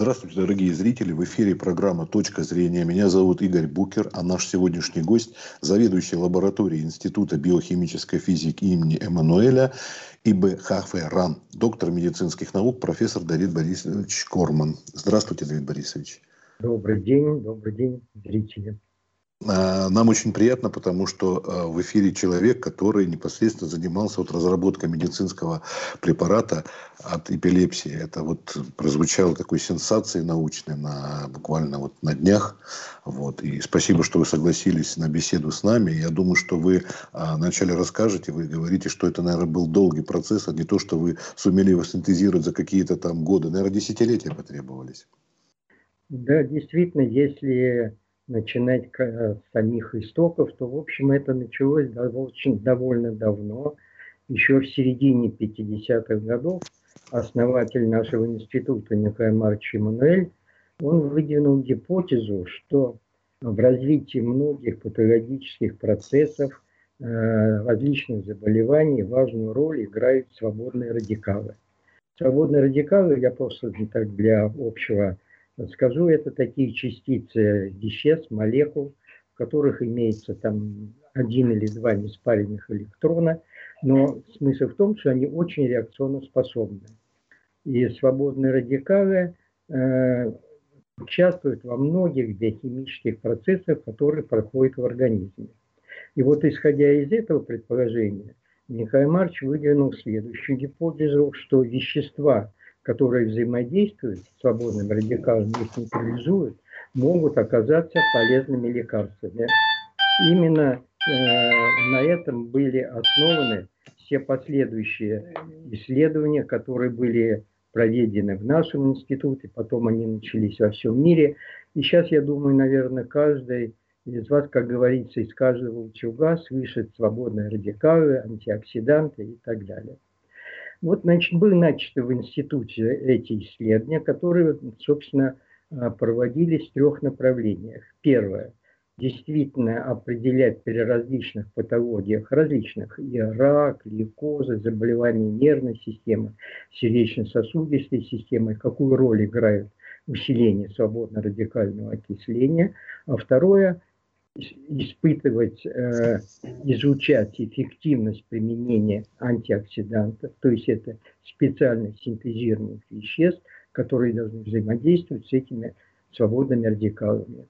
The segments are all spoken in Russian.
Здравствуйте, дорогие зрители. В эфире программа «Точка зрения». Меня зовут Игорь Букер, а наш сегодняшний гость – заведующий лабораторией Института биохимической физики имени Эммануэля ИБ РАН, доктор медицинских наук, профессор Давид Борисович Корман. Здравствуйте, Давид Борисович. Добрый день, добрый день, зрители. А, нам очень приятно, потому что а, в эфире человек, который непосредственно занимался вот разработкой медицинского препарата от эпилепсии. Это вот прозвучало такой сенсацией научной на, буквально вот на днях. Вот. И спасибо, что вы согласились на беседу с нами. Я думаю, что вы а, вначале расскажете, вы говорите, что это, наверное, был долгий процесс, а не то, что вы сумели его синтезировать за какие-то там годы. Наверное, десятилетия потребовались. Да, действительно, если начинать с самих истоков, то, в общем, это началось очень довольно давно, еще в середине 50-х годов. Основатель нашего института Николай Маркович Эммануэль, он выдвинул гипотезу, что в развитии многих патологических процессов, э, различных заболеваний важную роль играют свободные радикалы. Свободные радикалы, я просто так для общего Скажу, это такие частицы веществ, молекул, в которых имеется там один или два неспаренных электрона, но смысл в том, что они очень реакционно способны. И свободные радикалы э, участвуют во многих биохимических процессах, которые проходят в организме. И вот исходя из этого предположения, Михаил Марч выдвинул следующую гипотезу, что вещества, которые взаимодействуют с свободным радикалом, их нейтрализуют, могут оказаться полезными лекарствами. Именно э, на этом были основаны все последующие исследования, которые были проведены в нашем институте, потом они начались во всем мире. И сейчас, я думаю, наверное, каждый из вас, как говорится, из каждого утюга слышит свободные радикалы, антиоксиданты и так далее. Вот, значит, были начаты в институте эти исследования, которые, собственно, а, проводились в трех направлениях. Первое – действительно определять при различных патологиях, различных, и рак, лейкозы, заболевания нервной системы, сердечно-сосудистой системы, какую роль играет усиление свободно-радикального окисления. А второе испытывать, э, изучать эффективность применения антиоксидантов, то есть это специально синтезированных веществ, которые должны взаимодействовать с этими свободными радикалами.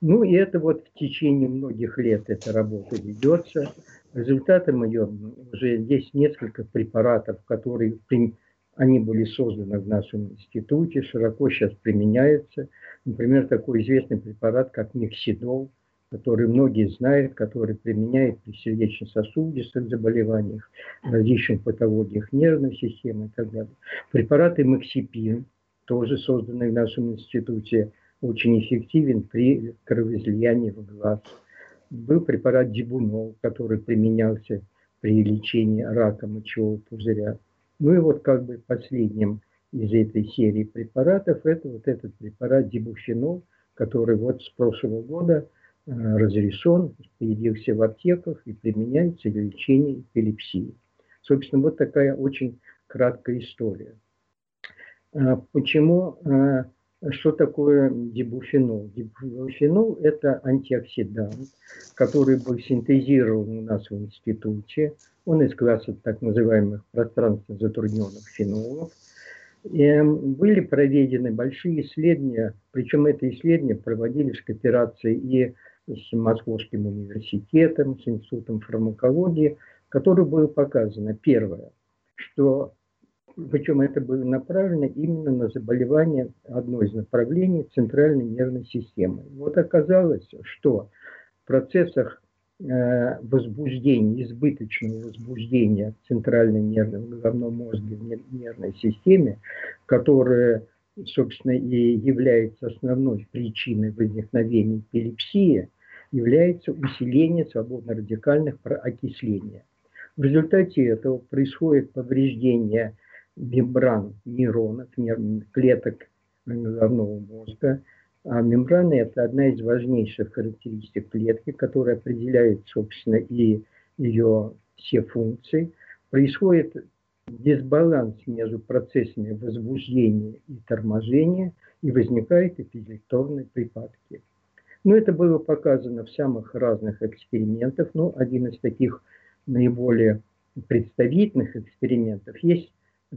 Ну и это вот в течение многих лет эта работа ведется. Результатом ее уже есть несколько препаратов, которые они были созданы в нашем институте, широко сейчас применяются. Например, такой известный препарат, как миксидол, который многие знают, который применяют при сердечно-сосудистых заболеваниях, различных патологиях нервной системы и так далее. Препараты Максипин, тоже созданный в нашем институте, очень эффективен при кровоизлиянии в глаз. Был препарат Дибунол, который применялся при лечении рака мочевого пузыря. Ну и вот как бы последним из этой серии препаратов это вот этот препарат дибуфенол, который вот с прошлого года – разрешен, появился в аптеках и применяется для лечения эпилепсии. Собственно, вот такая очень краткая история. А почему, э, что такое дибуфенол? Дибуфенол – это антиоксидант, который был синтезирован у нас в институте. Он из класса так называемых пространственно затрудненных фенолов. И были проведены большие исследования, причем это исследования проводились в кооперации и с Московским университетом, с Институтом фармакологии, который было показано, первое, что, причем это было направлено именно на заболевание, одно из направлений центральной нервной системы. Вот оказалось, что в процессах э, возбуждения, избыточного возбуждения центральной нервной, головного мозга нервной системе, которая собственно, и является основной причиной возникновения эпилепсии, является усиление свободно-радикальных окисления. В результате этого происходит повреждение мембран нейронов, клеток головного мозга. А мембраны – это одна из важнейших характеристик клетки, которая определяет, собственно, и ее все функции. Происходит дисбаланс между процессами возбуждения и торможения, и возникают эпилепторные припадки. Но это было показано в самых разных экспериментах. Ну, один из таких наиболее представительных экспериментов есть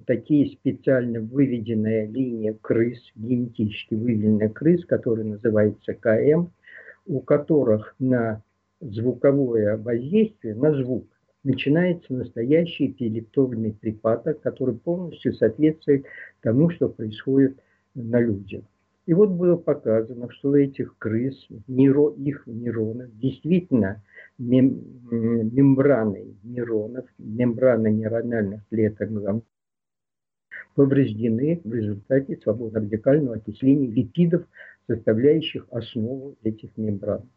такие специально выведенные линии крыс, генетически выведенные крыс, которые называются КМ, у которых на звуковое воздействие, на звук, начинается настоящий эпилепторный припадок, который полностью соответствует тому, что происходит на людях. И вот было показано, что у этих крыс, нейро, их нейронов, действительно мем, мембраны нейронов, мембраны нейрональных клеток повреждены в результате свободно-радикального окисления липидов, составляющих основу этих мембран.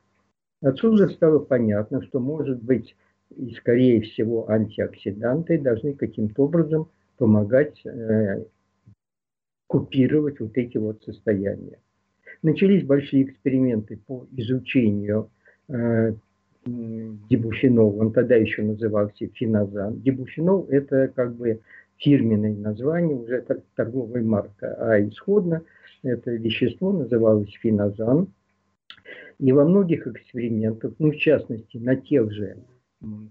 Отсюда стало понятно, что, может быть, и, скорее всего, антиоксиданты должны каким-то образом помогать э, купировать вот эти вот состояния. Начались большие эксперименты по изучению э, дебуфенол, он тогда еще назывался феназан. Дебуфенол – это как бы фирменное название, уже торговая марка, а исходно это вещество называлось феназан. И во многих экспериментах, ну в частности на тех же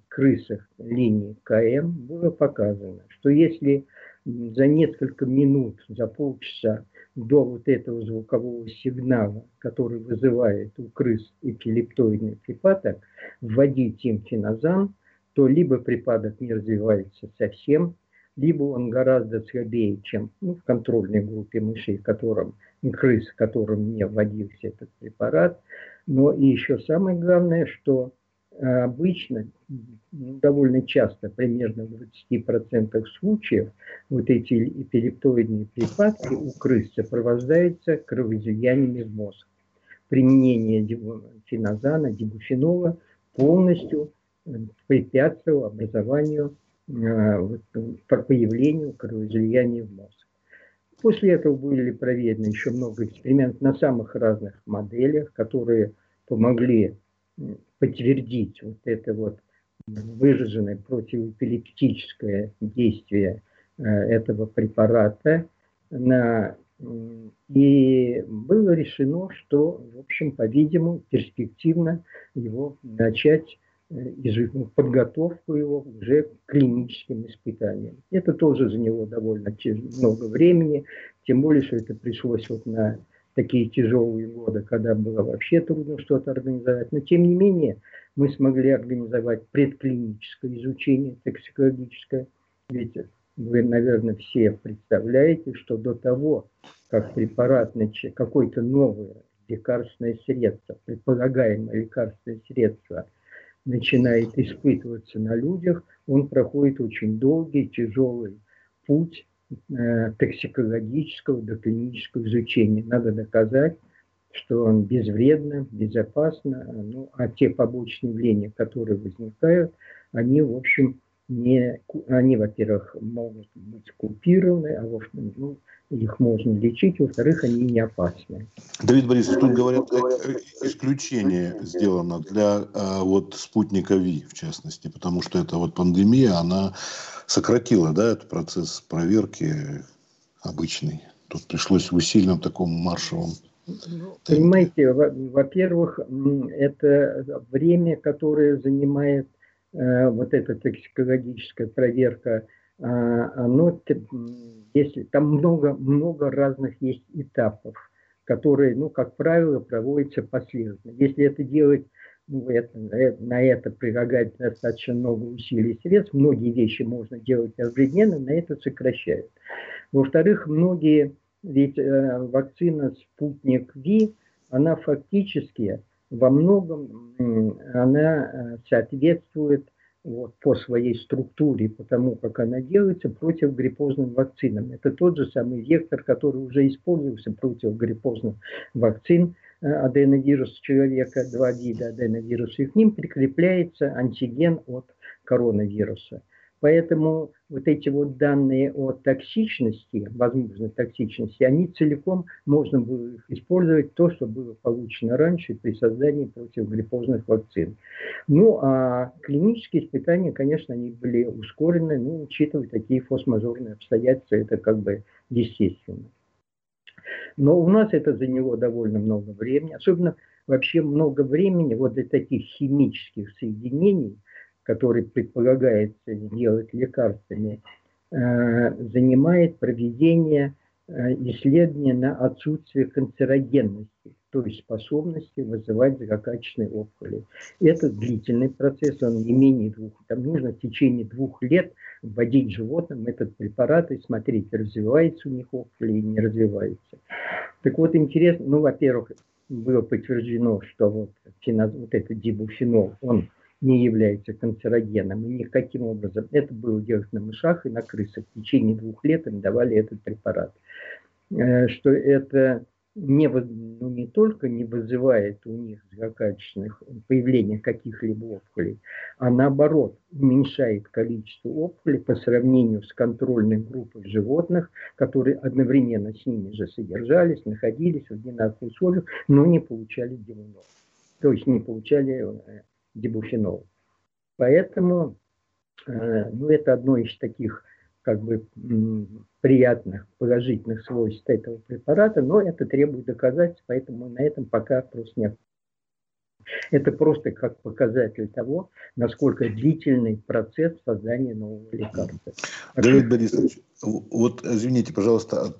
крысах линии КМ было показано, что если за несколько минут, за полчаса до вот этого звукового сигнала, который вызывает у крыс эпилептоидный припадок, вводить им феназан, то либо припадок не развивается совсем, либо он гораздо слабее, чем ну, в контрольной группе мышей, которым, крыс, которым не вводился этот препарат. Но и еще самое главное, что обычно, ну, довольно часто, примерно в 20% случаев, вот эти эпилептоидные припадки у крыс сопровождаются кровоизлияниями в мозг. Применение феназана, дибуфенола полностью э, препятствовало образованию, э, появлению кровоизлияния в мозг. После этого были проведены еще много экспериментов на самых разных моделях, которые помогли подтвердить вот это вот выраженное противоэпилептическое действие э, этого препарата. На, и было решено, что, в общем, по-видимому, перспективно его начать э, подготовку его уже к клиническим испытаниям. Это тоже за него довольно много времени, тем более, что это пришлось вот на такие тяжелые годы, когда было вообще трудно что-то организовать. Но тем не менее мы смогли организовать предклиническое изучение токсикологическое. Ведь вы, наверное, все представляете, что до того, как препарат, какое-то новое лекарственное средство, предполагаемое лекарственное средство, начинает испытываться на людях, он проходит очень долгий, тяжелый путь токсикологического до клинического изучения. Надо доказать, что он безвредно, безопасно, ну, а те побочные явления, которые возникают, они, в общем, не, они, во-первых, могут быть купированы, а во-вторых, ну, их можно лечить, во-вторых, они не опасны. Давид Борисович, тут говорят, э, исключение сделано для э, вот спутника ВИ, в частности, потому что эта вот пандемия, она сократила, да, этот процесс проверки обычный. Тут пришлось в усиленном таком маршевом ну, Понимаете, во-первых, это время, которое занимает э, вот эта токсикологическая проверка, э, оно, если там много, много разных есть этапов, которые, ну, как правило, проводятся последовательно. Если это делать ну, это, на это прилагать достаточно много усилий и средств. Многие вещи можно делать ежедневно, на это сокращают. Во-вторых, многие, ведь э, вакцина «Спутник Ви», она фактически во многом она э, соответствует вот, по своей структуре, по тому, как она делается, противогриппозным вакцинам. Это тот же самый вектор, который уже использовался против гриппозных вакцин Э, аденовирус человека, два вида аденовируса, и к ним прикрепляется антиген от коронавируса. Поэтому вот эти вот данные о токсичности, возможной токсичности, они целиком можно было использовать, то, что было получено раньше при создании противогриппозных вакцин. Ну, а клинические испытания, конечно, они были ускорены, ну, учитывая такие форс-мажорные обстоятельства, это как бы естественно. Но у нас это заняло довольно много времени, особенно вообще много времени вот для таких химических соединений, которые предполагается делать лекарствами, э, занимает проведение э, исследования на отсутствие канцерогенности то есть способности вызывать злокачественные опухоли. Это длительный процесс, он не менее двух, там нужно в течение двух лет вводить животным этот препарат и смотреть, развивается у них опухоль или не развивается. Так вот, интересно, ну, во-первых, было подтверждено, что вот, вот этот дибуфенол, он не является канцерогеном, и никаким образом это было делать на мышах и на крысах. В течение двух лет им давали этот препарат. Э, что это не, ну, не только не вызывает у них злокачественных появления каких-либо опухолей, а наоборот уменьшает количество опухолей по сравнению с контрольной группой животных, которые одновременно с ними же содержались, находились в одинаковых условиях, но не получали димунол, то есть не получали э, дибуфенол. Поэтому э, ну, это одно из таких как бы приятных, положительных свойств этого препарата, но это требует доказательств, поэтому на этом пока просто нет. Это просто как показатель того, насколько длительный процесс создания нового лекарства. Давид Борисович, вот извините, пожалуйста,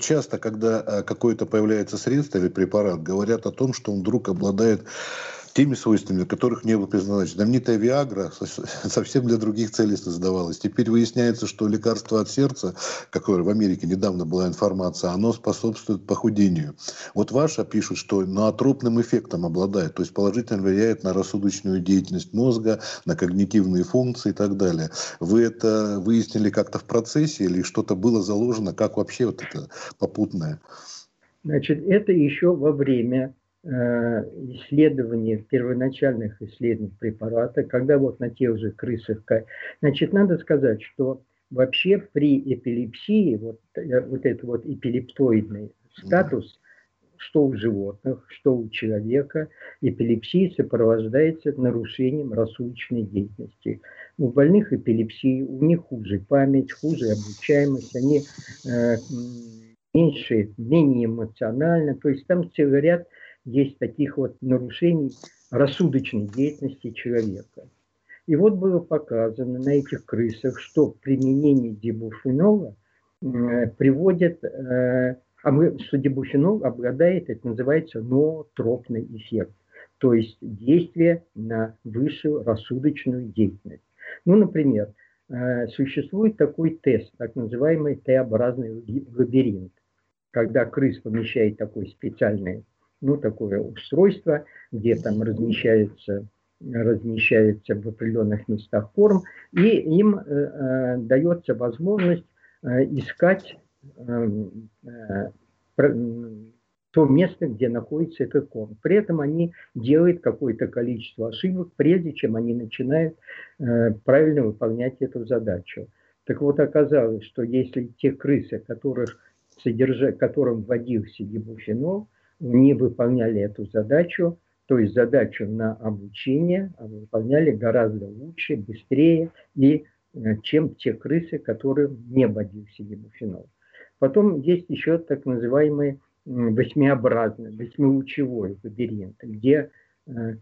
часто, когда а, какое-то появляется средство или препарат, говорят о том, что он вдруг обладает теми свойствами, которых не было признано. Знаменитая Виагра совсем для других целей создавалась. Теперь выясняется, что лекарство от сердца, которое в Америке недавно была информация, оно способствует похудению. Вот ваша пишет, что ноотропным эффектом обладает, то есть положительно влияет на рассудочную деятельность мозга, на когнитивные функции и так далее. Вы это выяснили как-то в процессе или что-то было заложено? Как вообще вот это попутное? Значит, это еще во время исследований, первоначальных исследований препарата, когда вот на тех же крысах, значит, надо сказать, что вообще при эпилепсии, вот, э, вот этот вот эпилептоидный статус, что у животных, что у человека, эпилепсия сопровождается нарушением рассудочной деятельности. У больных эпилепсии, у них хуже память, хуже обучаемость, они э, меньше, менее эмоционально, то есть там целый ряд есть таких вот нарушений рассудочной деятельности человека. И вот было показано на этих крысах, что применение дибуфенола э, приводит, э, а что дибуфенол обладает, это называется ноотропный эффект, то есть действие на высшую рассудочную деятельность. Ну, например, э, существует такой тест, так называемый Т-образный лабиринт, когда крыс помещает такой специальный ну, такое устройство, где там размещается, размещается в определенных местах корм, и им э, э, дается возможность э, искать э, э, то место, где находится этот корм. При этом они делают какое-то количество ошибок, прежде чем они начинают э, правильно выполнять эту задачу. Так вот, оказалось, что если те крысы, которых содержа, которым вводился гибуфенол, не выполняли эту задачу, то есть задачу на обучение а выполняли гораздо лучше, быстрее, и, э, чем те крысы, которые не вводился гибуфенол. Потом есть еще так называемый восьмиобразный, восьмилучевой лабиринт, где э,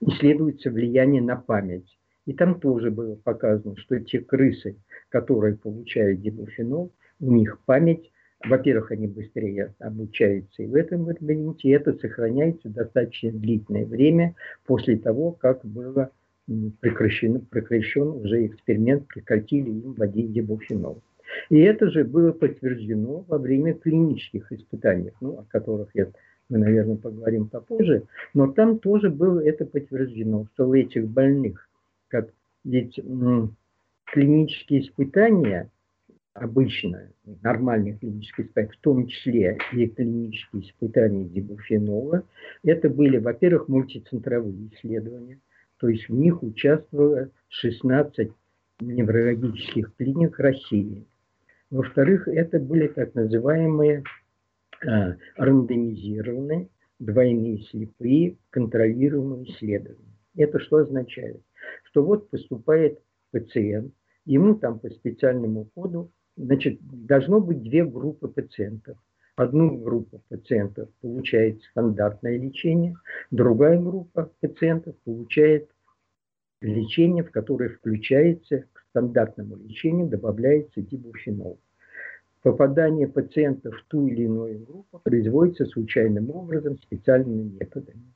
исследуется влияние на память. И там тоже было показано, что те крысы, которые получают гибуфенол, у них память во-первых, они быстрее обучаются и в этом лабиринте, и это сохраняется достаточно длительное время после того, как было прекращен, прекращен уже эксперимент, прекратили им вводить дебуфенол. И это же было подтверждено во время клинических испытаний, ну, о которых я, мы, наверное, поговорим попозже, но там тоже было это подтверждено, что у этих больных, как ведь клинические испытания – обычно нормальных клинических испытаний, в том числе и клинические испытания дибуфенола, это были, во-первых, мультицентровые исследования, то есть в них участвовало 16 неврологических клиник России. Во-вторых, это были так называемые а, рандомизированные, двойные слепые, контролируемые исследования. Это что означает? Что вот поступает пациент, ему там по специальному коду значит, должно быть две группы пациентов. Одну группу пациентов получает стандартное лечение, другая группа пациентов получает лечение, в которое включается к стандартному лечению, добавляется дибуфенол. Попадание пациента в ту или иную группу производится случайным образом, специальными методами.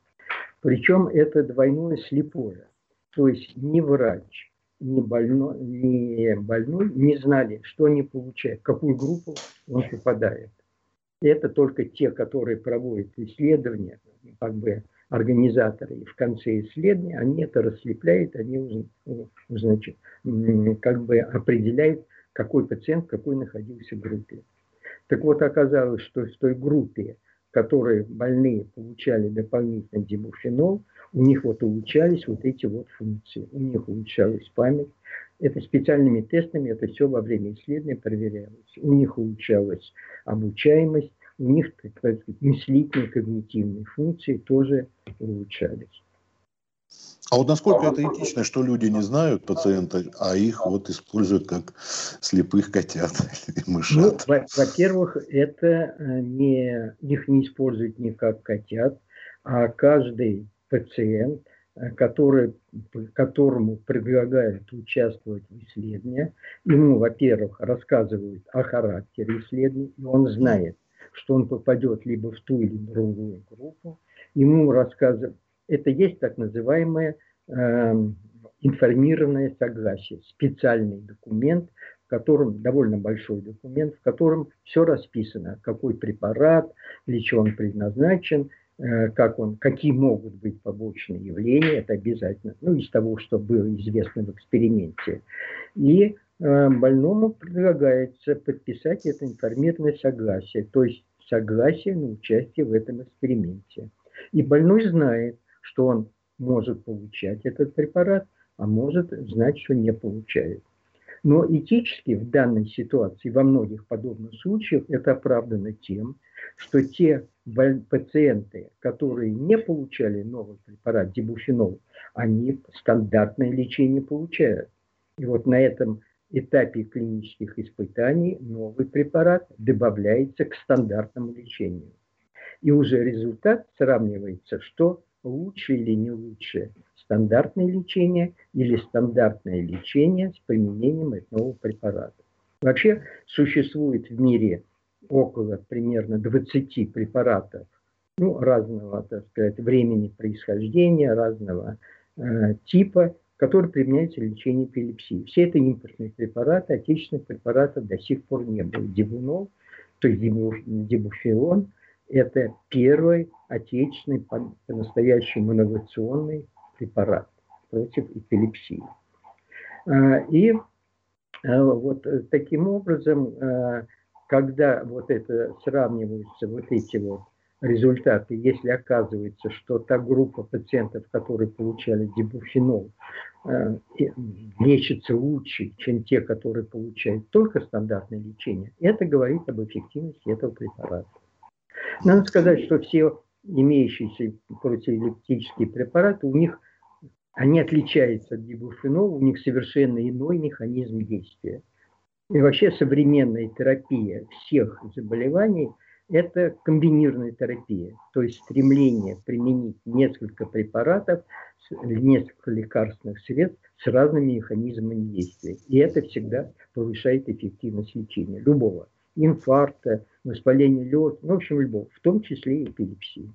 Причем это двойное слепое. То есть ни врач, ни больной, ни больной не знали, что они получают, какую группу он попадает. Это только те, которые проводят исследования, как бы организаторы, и в конце исследования они это расслепляют, они значит, как бы определяют, какой пациент какой находился в группе. Так вот, оказалось, что в той группе, в которой больные получали дополнительный дибуфенол, у них вот улучшались вот эти вот функции. У них улучшалась память, это специальными тестами, это все во время исследования проверялось. У них улучшалась обучаемость, у них, так сказать, мыслительные, когнитивные функции тоже улучшались. А вот насколько это этично, что люди не знают пациента, а их вот используют как слепых котят или мышат? Ну, во-первых, это э, не, их не используют не как котят, а каждый пациент – Э, который, которому предлагают участвовать в исследовании, ему, во-первых, рассказывают о характере исследования, и он знает, что он попадет либо в ту или другую группу, ему рассказывают, это есть так называемое э, информированное согласие, специальный документ, в котором довольно большой документ, в котором все расписано, какой препарат, для чего он предназначен, как он, какие могут быть побочные явления, это обязательно, ну, из того, что было известно в эксперименте. И э, больному предлагается подписать это информированное согласие, то есть согласие на участие в этом эксперименте. И больной знает, что он может получать этот препарат, а может знать, что не получает. Но этически в данной ситуации, во многих подобных случаях, это оправдано тем, что те пациенты, которые не получали новый препарат дибуфенол, они стандартное лечение получают. И вот на этом этапе клинических испытаний новый препарат добавляется к стандартному лечению. И уже результат сравнивается, что лучше или не лучше, стандартное лечение или стандартное лечение с применением этого препарата. Вообще существует в мире около примерно 20 препаратов ну, разного, так сказать, времени происхождения, разного э, типа, которые применяются в лечении эпилепсии. Все это импортные препараты, отечественных препаратов до сих пор не было. Дибунол, то есть дибуфилон, это первый отечественный, по-настоящему инновационный препарат против эпилепсии. А, и а, вот таким образом, а, когда вот это сравниваются вот эти вот результаты, если оказывается, что та группа пациентов, которые получали дибуфенол, лечится лучше, чем те, которые получают только стандартное лечение, это говорит об эффективности этого препарата. Надо сказать, что все имеющиеся противоэпилептические препараты, у них они отличаются от дибуфенола, у них совершенно иной механизм действия. И вообще современная терапия всех заболеваний – это комбинированная терапия, то есть стремление применить несколько препаратов, несколько лекарственных средств с разными механизмами действия. И это всегда повышает эффективность лечения любого инфаркта, воспаления легких, ну, в общем, любого, в том числе и эпилепсии.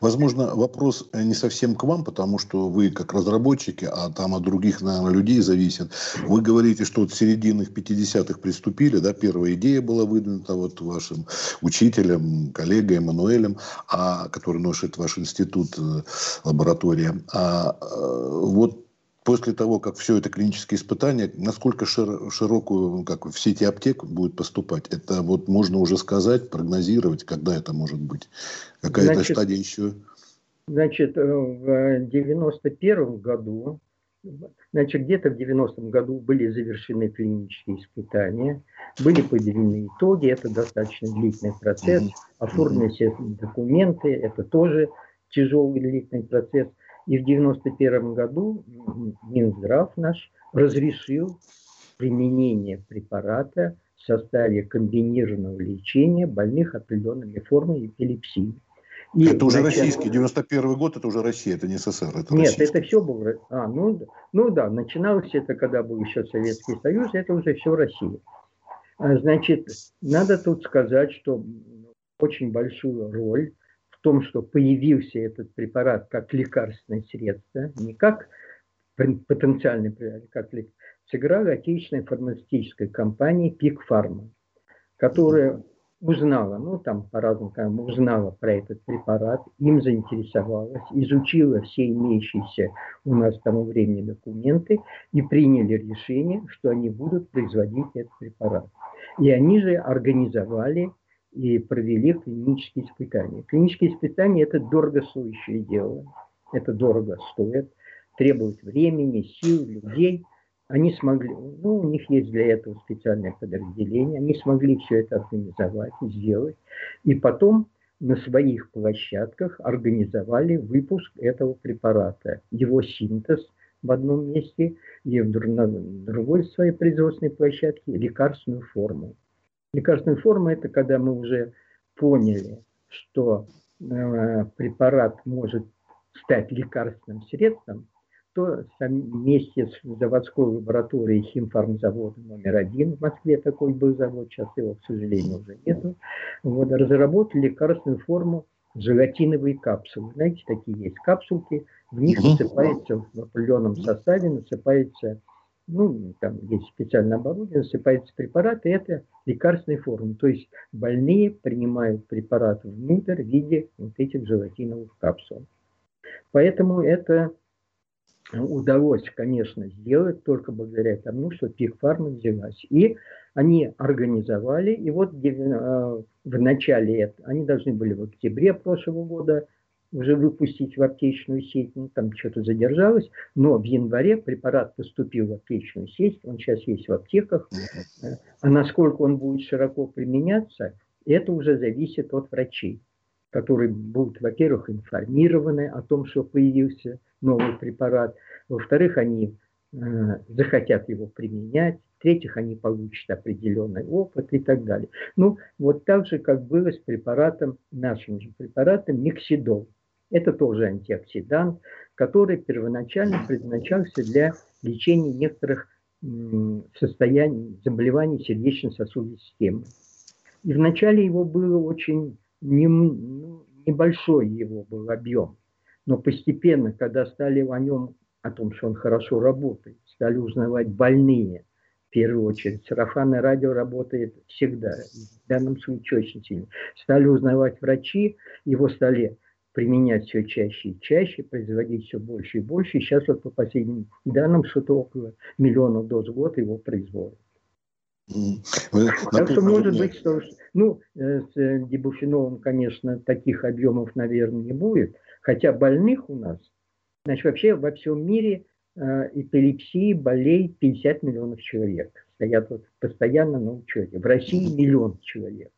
Возможно, вопрос не совсем к вам, потому что вы как разработчики, а там от других, наверное, людей зависит. Вы говорите, что вот с середины 50-х приступили, да, первая идея была выдвинута вот вашим учителем, коллегой Эммануэлем, а, который носит ваш институт, э, лаборатория. А э, вот после того, как все это клинические испытания, насколько шир, широкую, ну, как в сети аптек будет поступать? Это вот можно уже сказать, прогнозировать, когда это может быть? Какая-то стадия еще? Значит, э, в 91 году, значит, где-то в 90-м году были завершены клинические испытания, были подведены итоги, это достаточно длительный процесс, оформлены все документы, это тоже тяжелый длительный процесс – и в 1991 году Минздрав наш разрешил применение препарата в составе комбинированного лечения больных определенными формами эпилепсии. И это уже начале... российский, 91 год, это уже Россия, это не СССР. Это Нет, российский. это все было. А, ну, ну да, начиналось это, когда был еще Советский Союз, это уже все Россия. А, значит, надо тут сказать, что очень большую роль том, что появился этот препарат как лекарственное средство, не как потенциальный препарат, как сыграла отечественная фармацевтическая компания Пик Фарма, которая узнала, ну там по-разному, узнала про этот препарат, им заинтересовалась, изучила все имеющиеся у нас к тому времени документы и приняли решение, что они будут производить этот препарат. И они же организовали и провели клинические испытания. Клинические испытания – это дорогостоящее дело, это дорого стоит, требует времени, сил, людей – они смогли, ну, у них есть для этого специальное подразделение, они смогли все это организовать и сделать. И потом на своих площадках организовали выпуск этого препарата, его синтез в одном месте и на другой своей производственной площадке лекарственную форму. Лекарственная форма – это когда мы уже поняли, что э, препарат может стать лекарственным средством, то вместе с заводской лабораторией химфармзавода номер один в Москве, такой был завод, сейчас его, к сожалению, уже нету, вот, разработали лекарственную форму желатиновые капсулы. Знаете, такие есть капсулки, в них насыпается в определенном составе, насыпается, ну, там есть специальное оборудование, насыпается препарат, и это лекарственная форма. То есть больные принимают препарат внутрь в виде вот этих желатиновых капсул. Поэтому это удалось, конечно, сделать только благодаря тому, что Пикфарма взялась. И они организовали, и вот э, в начале, они должны были в октябре прошлого года уже выпустить в аптечную сеть, ну, там что-то задержалось, но в январе препарат поступил в аптечную сеть, он сейчас есть в аптеках, а насколько он будет широко применяться, это уже зависит от врачей, которые будут, во-первых, информированы о том, что появился новый препарат. Во-вторых, они э, захотят его применять. В-третьих, они получат определенный опыт и так далее. Ну, вот так же, как было с препаратом, нашим же препаратом Миксидол. Это тоже антиоксидант, который первоначально предназначался для лечения некоторых состояний, заболеваний сердечно-сосудистой системы. И вначале его было очень не, ну, небольшой его был объем. Но постепенно, когда стали о нем, о том, что он хорошо работает, стали узнавать больные, в первую очередь, сарафанное радио работает всегда, в данном случае очень сильно. Стали узнавать врачи, его стали применять все чаще и чаще, производить все больше и больше. И сейчас вот по последним данным что-то около миллиона доз в год его производят. Вы, так что может быть, что, ну, э, с дебуфеновым, конечно, таких объемов, наверное, не будет, Хотя больных у нас, значит, вообще во всем мире э, эпилепсии болеет 50 миллионов человек. Стоят вот постоянно на учете. В России миллион человек.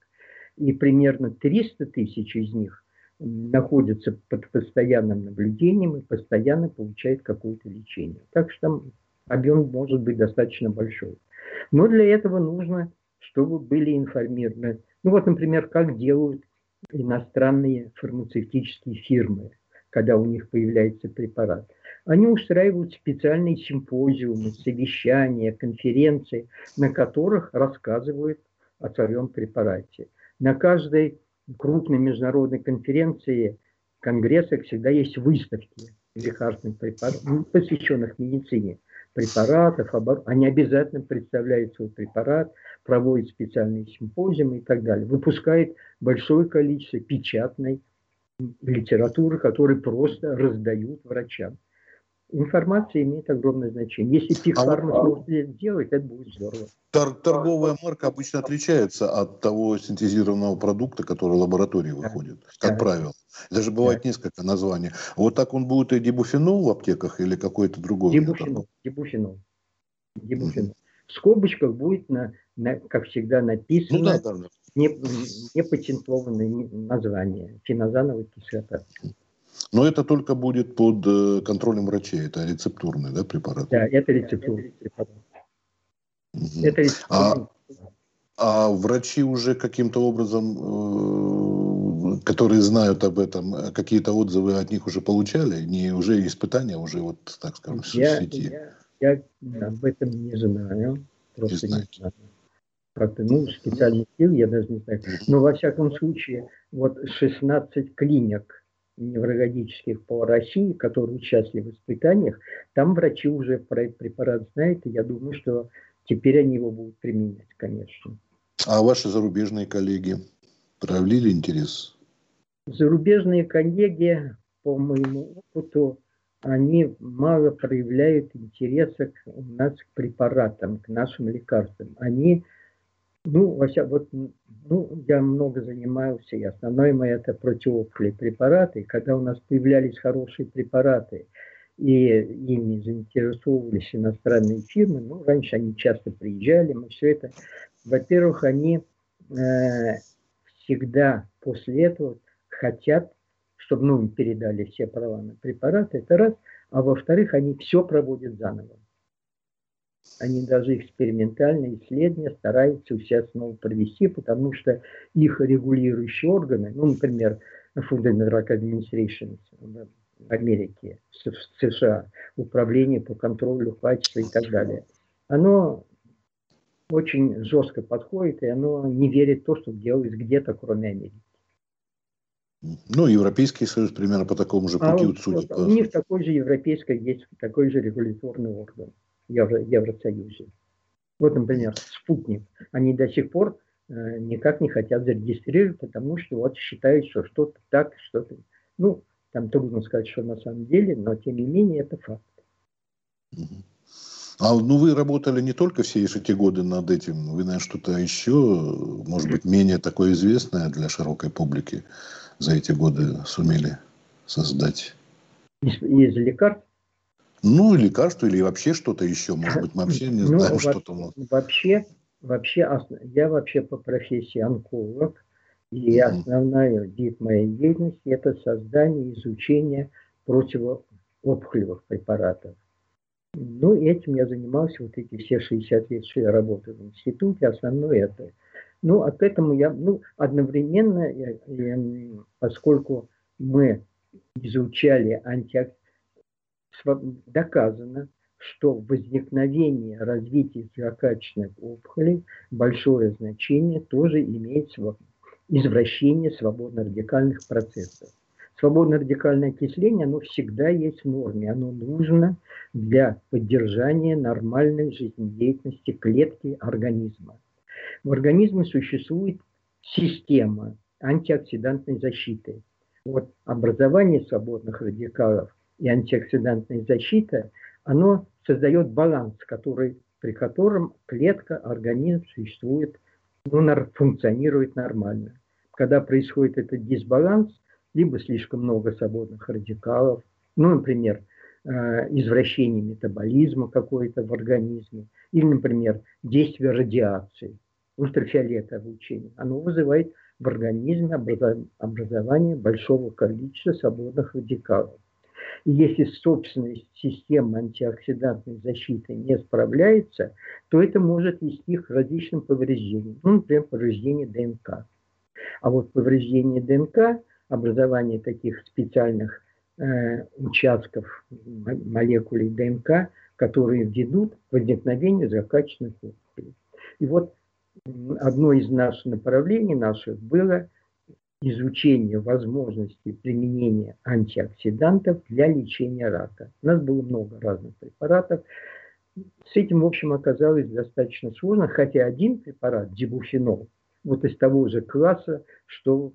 И примерно 300 тысяч из них находятся под постоянным наблюдением и постоянно получают какое-то лечение. Так что там объем может быть достаточно большой. Но для этого нужно, чтобы были информированы. Ну вот, например, как делают иностранные фармацевтические фирмы, когда у них появляется препарат. Они устраивают специальные симпозиумы, совещания, конференции, на которых рассказывают о своем препарате. На каждой крупной международной конференции, конгрессах всегда есть выставки лекарственных препаратов, ну, посвященных медицине препаратов, они обязательно представляют свой препарат, проводят специальные симпозиумы и так далее, выпускают большое количество печатной литературы, которую просто раздают врачам. Информация имеет огромное значение. Если психфарма а, сможет это сделать, это будет здорово. Тор торговая марка обычно отличается от того синтезированного продукта, который в лаборатории выходит, как да. правило. Даже бывает да. несколько названий. Вот так он будет и дибуфелон в аптеках или какой-то другой? Дибуфелон. Дибуфелон. Дибуфелон. Угу. В скобочках будет, на, на, как всегда, написано ну, да, да, да. Не, не патентованное название фенозановая кислота. Но это только будет под э, контролем врачей, это рецептурный да, препарат? Да, это рецептурный препарат. Угу. Это рецептурный. А, А врачи уже каким-то образом, э, которые знают об этом, какие-то отзывы от них уже получали? Не уже испытания, уже вот, так скажем, в я, сети? Я, я об этом не знаю. Просто не, не знаю. Как-то, ну, специальных сил я даже не знаю. Но во всяком случае, вот 16 клиник неврологических по России, которые участвовали в испытаниях, там врачи уже про этот препарат знают, и я думаю, что теперь они его будут применять, конечно. А ваши зарубежные коллеги проявили интерес? Зарубежные коллеги, по моему опыту, они мало проявляют интереса к, у нас к препаратам, к нашим лекарствам. Они, ну, вообще, вот, ну, я много занимался, и основное мое это противоопухолевые препараты. Когда у нас появлялись хорошие препараты, и ими заинтересовывались иностранные фирмы, ну, раньше они часто приезжали, мы все это во-первых, они э, всегда после этого хотят, чтобы ну, им передали все права на препараты, это раз. А во-вторых, они все проводят заново. Они даже экспериментальные исследования стараются у себя снова провести, потому что их регулирующие органы, ну, например, Food and Drug Administration в Америке, в США, Управление по контролю качества и так далее, оно очень жестко подходит, и оно не верит в то, что делается где-то, кроме Америки. Ну, Европейский Союз примерно по такому же пути а вот, судит. У них такой же европейский есть такой же регуляторный орган Евро, Евросоюзе. Вот, например, спутник. Они до сих пор э, никак не хотят зарегистрировать, потому что вот считают, что что-то так, что-то... Ну, там трудно сказать, что на самом деле, но тем не менее это факт. А ну вы работали не только все эти годы над этим, вы, наверное, что-то еще, может быть, менее такое известное для широкой публики за эти годы сумели создать? Из, из лекарств? Ну, лекарства или вообще что-то еще, может быть, мы вообще не ну, знаем, что там. Вообще, вообще, я вообще по профессии онколог, и основная вид моей деятельности – это создание изучение противоопухолевых препаратов. Ну, этим я занимался вот эти все 60 лет, что я работаю в институте, основное это. Ну, а к этому я, ну, одновременно, я, я, поскольку мы изучали антиоксиданты, доказано, что возникновение развития злокачественных опухолей большое значение тоже имеет извращение свободно-радикальных процессов. Свободное радикальное окисление, оно всегда есть в норме, оно нужно для поддержания нормальной жизнедеятельности клетки организма. В организме существует система антиоксидантной защиты. Вот образование свободных радикалов и антиоксидантная защита, оно создает баланс, который, при котором клетка, организм существует, ну, функционирует нормально. Когда происходит этот дисбаланс, либо слишком много свободных радикалов, ну, например, э, извращение метаболизма какой-то в организме, или, например, действие радиации, ультрафиолетовое лучение. Оно вызывает в организме образование большого количества свободных радикалов. Если собственная система антиоксидантной защиты не справляется, то это может вести к различным повреждениям. Ну, например, повреждение ДНК. А вот повреждение ДНК образование таких специальных э, участков молекулей ДНК, которые ведут к возникновению злокачественных опухолей. И вот одно из наших направлений наших было изучение возможности применения антиоксидантов для лечения рака. У нас было много разных препаратов. С этим, в общем, оказалось достаточно сложно, хотя один препарат, дибуфенол, вот из того же класса, что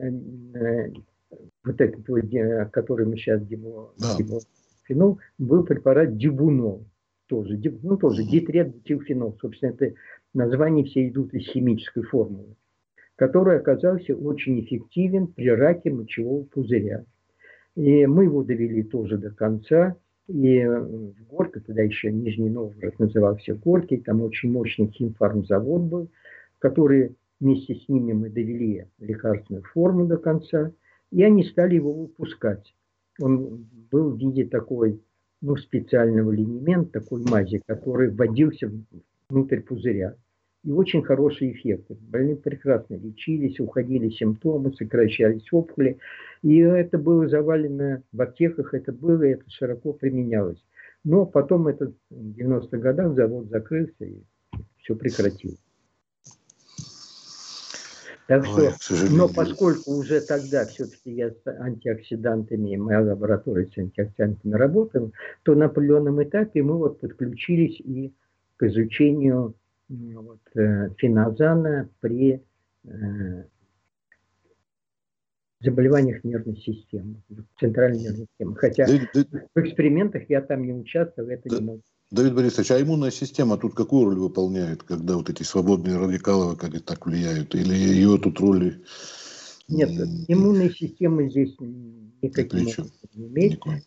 Э, вот этот, вот, который мы сейчас демо, да. демофенол, был препарат дибунол, тоже, ну тоже дитрет-бутилфенол, собственно, это названия все идут из химической формулы, который оказался очень эффективен при раке мочевого пузыря. И мы его довели тоже до конца, и в Горке, тогда еще Нижний Новгород назывался Горький, там очень мощный химфармзавод был, который Вместе с ними мы довели лекарственную форму до конца, и они стали его выпускать. Он был в виде такой, ну, специального линемента, такой мази, который вводился внутрь пузыря. И очень хорошие эффекты. Больные прекрасно лечились, уходили симптомы, сокращались опухоли. И это было завалено в аптеках, это было, это широко применялось. Но потом это в 90-х годах завод закрылся и все прекратилось. Так что, но поскольку уже тогда все-таки я с антиоксидантами, моя лаборатория с антиоксидантами работала, то на определенном этапе мы вот подключились и к изучению вот, э, феназана при э, заболеваниях нервной системы, центральной нервной системы. Хотя да, да, в экспериментах я там не участвовал, это да, не мог. Давид Борисович, а иммунная система тут какую роль выполняет, когда вот эти свободные радикалы как так влияют? Или ее тут роли... Нет, иммунной системы здесь никаким не имеет. Никакой.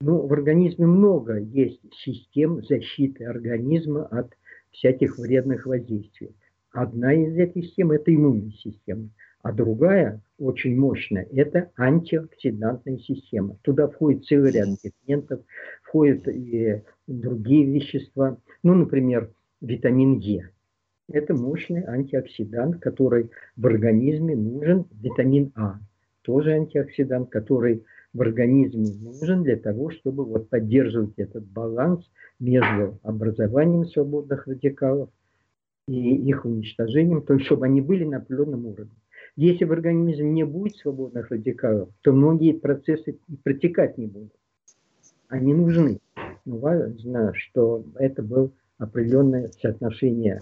Ну, в организме много есть систем защиты организма от всяких вредных воздействий. Одна из этих систем – это иммунная система, а другая, очень мощная, это антиоксидантная система. Туда входит целый ряд пигментов, входят и другие вещества. Ну, например, витамин Е. Это мощный антиоксидант, который в организме нужен. Витамин А тоже антиоксидант, который в организме нужен для того, чтобы вот поддерживать этот баланс между образованием свободных радикалов и их уничтожением, то есть чтобы они были на определенном уровне. Если в организме не будет свободных радикалов, то многие процессы протекать не будут. Они нужны. Но важно, что это было определенное соотношение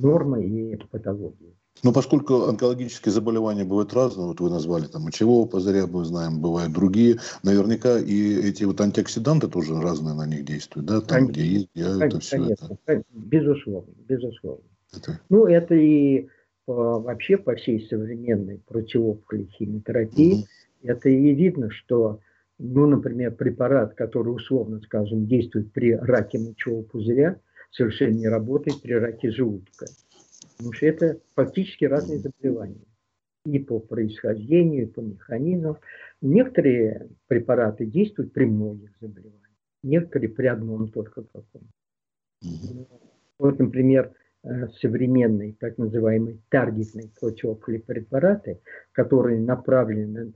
нормы и патологии. Но поскольку онкологические заболевания бывают разные, вот вы назвали там мочевого пузыря, мы знаем, бывают другие, наверняка и эти вот антиоксиданты тоже разные на них действуют, да, там, конечно, где есть, я, это все конечно, это. Безусловно, безусловно. Это... Ну, это и по, вообще по всей современной противоопухолевой химиотерапии, угу. это и видно, что, ну, например, препарат, который условно, скажем, действует при раке мочевого пузыря, совершенно не работает при раке желудка. Потому что это фактически разные заболевания. И по происхождению, и по механизмам. Некоторые препараты действуют при многих заболеваниях. Некоторые при одном только каком. Вот, например, э, современные так называемые таргетные противоопухолевые препараты, которые направлены,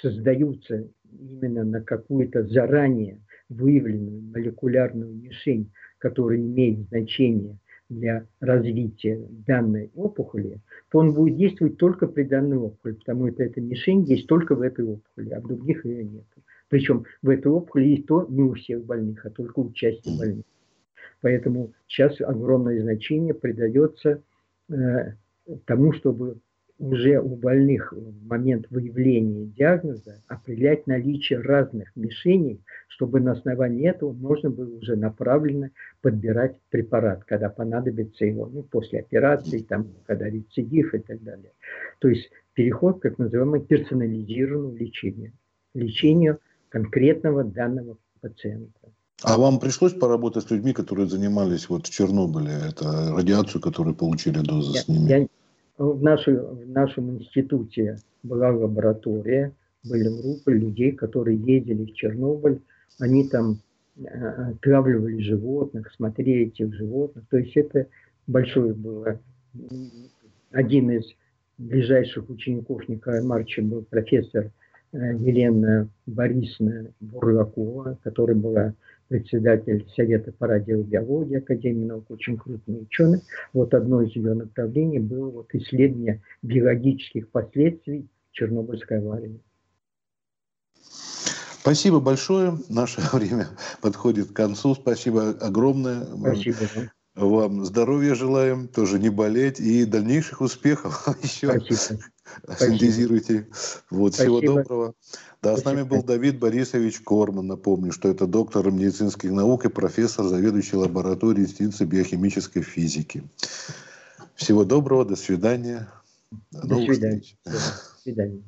создаются именно на какую-то заранее выявленную молекулярную мишень, которая имеет значение для развития данной опухоли, то он будет действовать только при данной опухоли, потому что эта мишень есть только в этой опухоли, а в других ее нет. Причем в этой опухоли есть то не у всех больных, а только у части больных. Поэтому сейчас огромное значение придается э, тому, чтобы уже у больных в момент выявления диагноза определять наличие разных мишеней, чтобы на основании этого можно было уже направленно подбирать препарат, когда понадобится его, ну, после операции, там, когда рецидив и так далее. То есть переход, как называемое, персонализированного лечения, лечению конкретного данного пациента. А вам пришлось поработать с людьми, которые занимались вот в Чернобыле, это радиацию, которую получили дозы я, с ними? Я, в, нашей, в нашем институте была лаборатория, были группы людей, которые ездили в Чернобыль, они там э, животных, смотрели этих животных. То есть это большое было. Один из ближайших учеников Николая Марча был профессор э, Елена Борисовна Бурлакова, которая была председатель Совета по радиобиологии Академии наук, очень крупный ученый. Вот одно из ее направлений было вот исследование биологических последствий Чернобыльской аварии. Спасибо большое. Наше время подходит к концу. Спасибо огромное. Спасибо. Вам здоровья желаем, тоже не болеть и дальнейших успехов. Еще Спасибо. синтезируйте. Вот, Спасибо. всего доброго. Да, Спасибо. с нами был Давид Борисович Корман. Напомню, что это доктор медицинских наук и профессор, заведующий лабораторией Института биохимической физики. Всего доброго, до свидания. До, до свидания. До свидания.